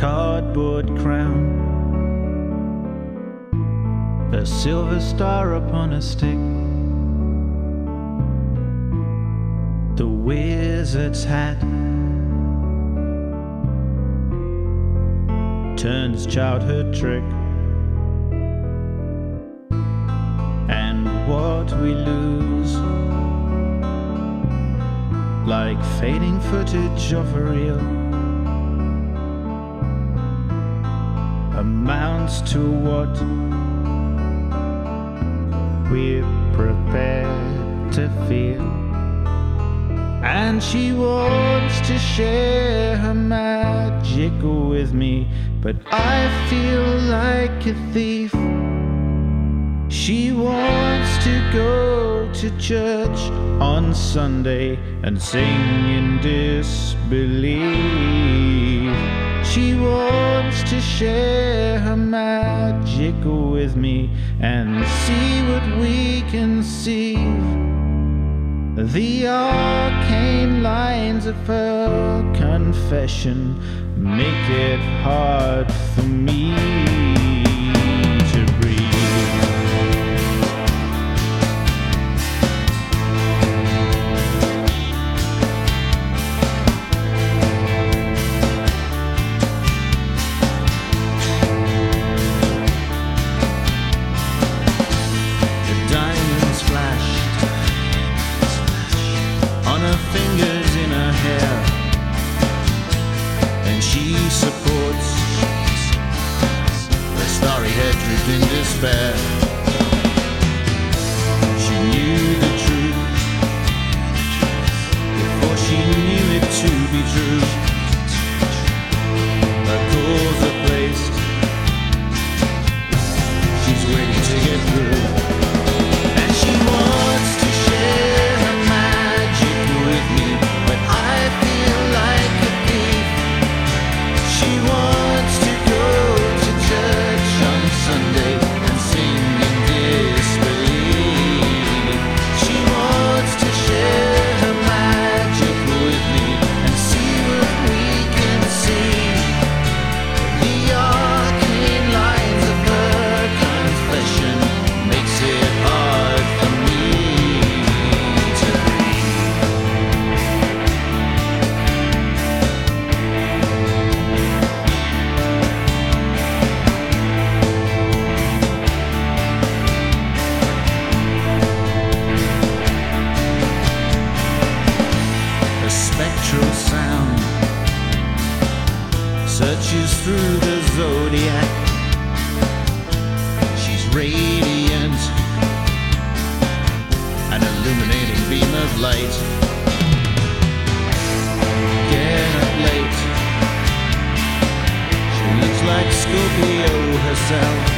cardboard crown, a silver star upon a stick. The wizard's hat turns childhood trick. And what we lose, like fading footage of a reel, amounts to what we're prepared to feel. And she wants to share her magic with me, but I feel like a thief. She wants to go to church on Sunday and sing in disbelief. She wants to share her magic with me and see what we can see. The arcane lines of her confession make it hard for me through the zodiac. She's radiant, an illuminating beam of light. Get up late. She looks like Scorpio herself.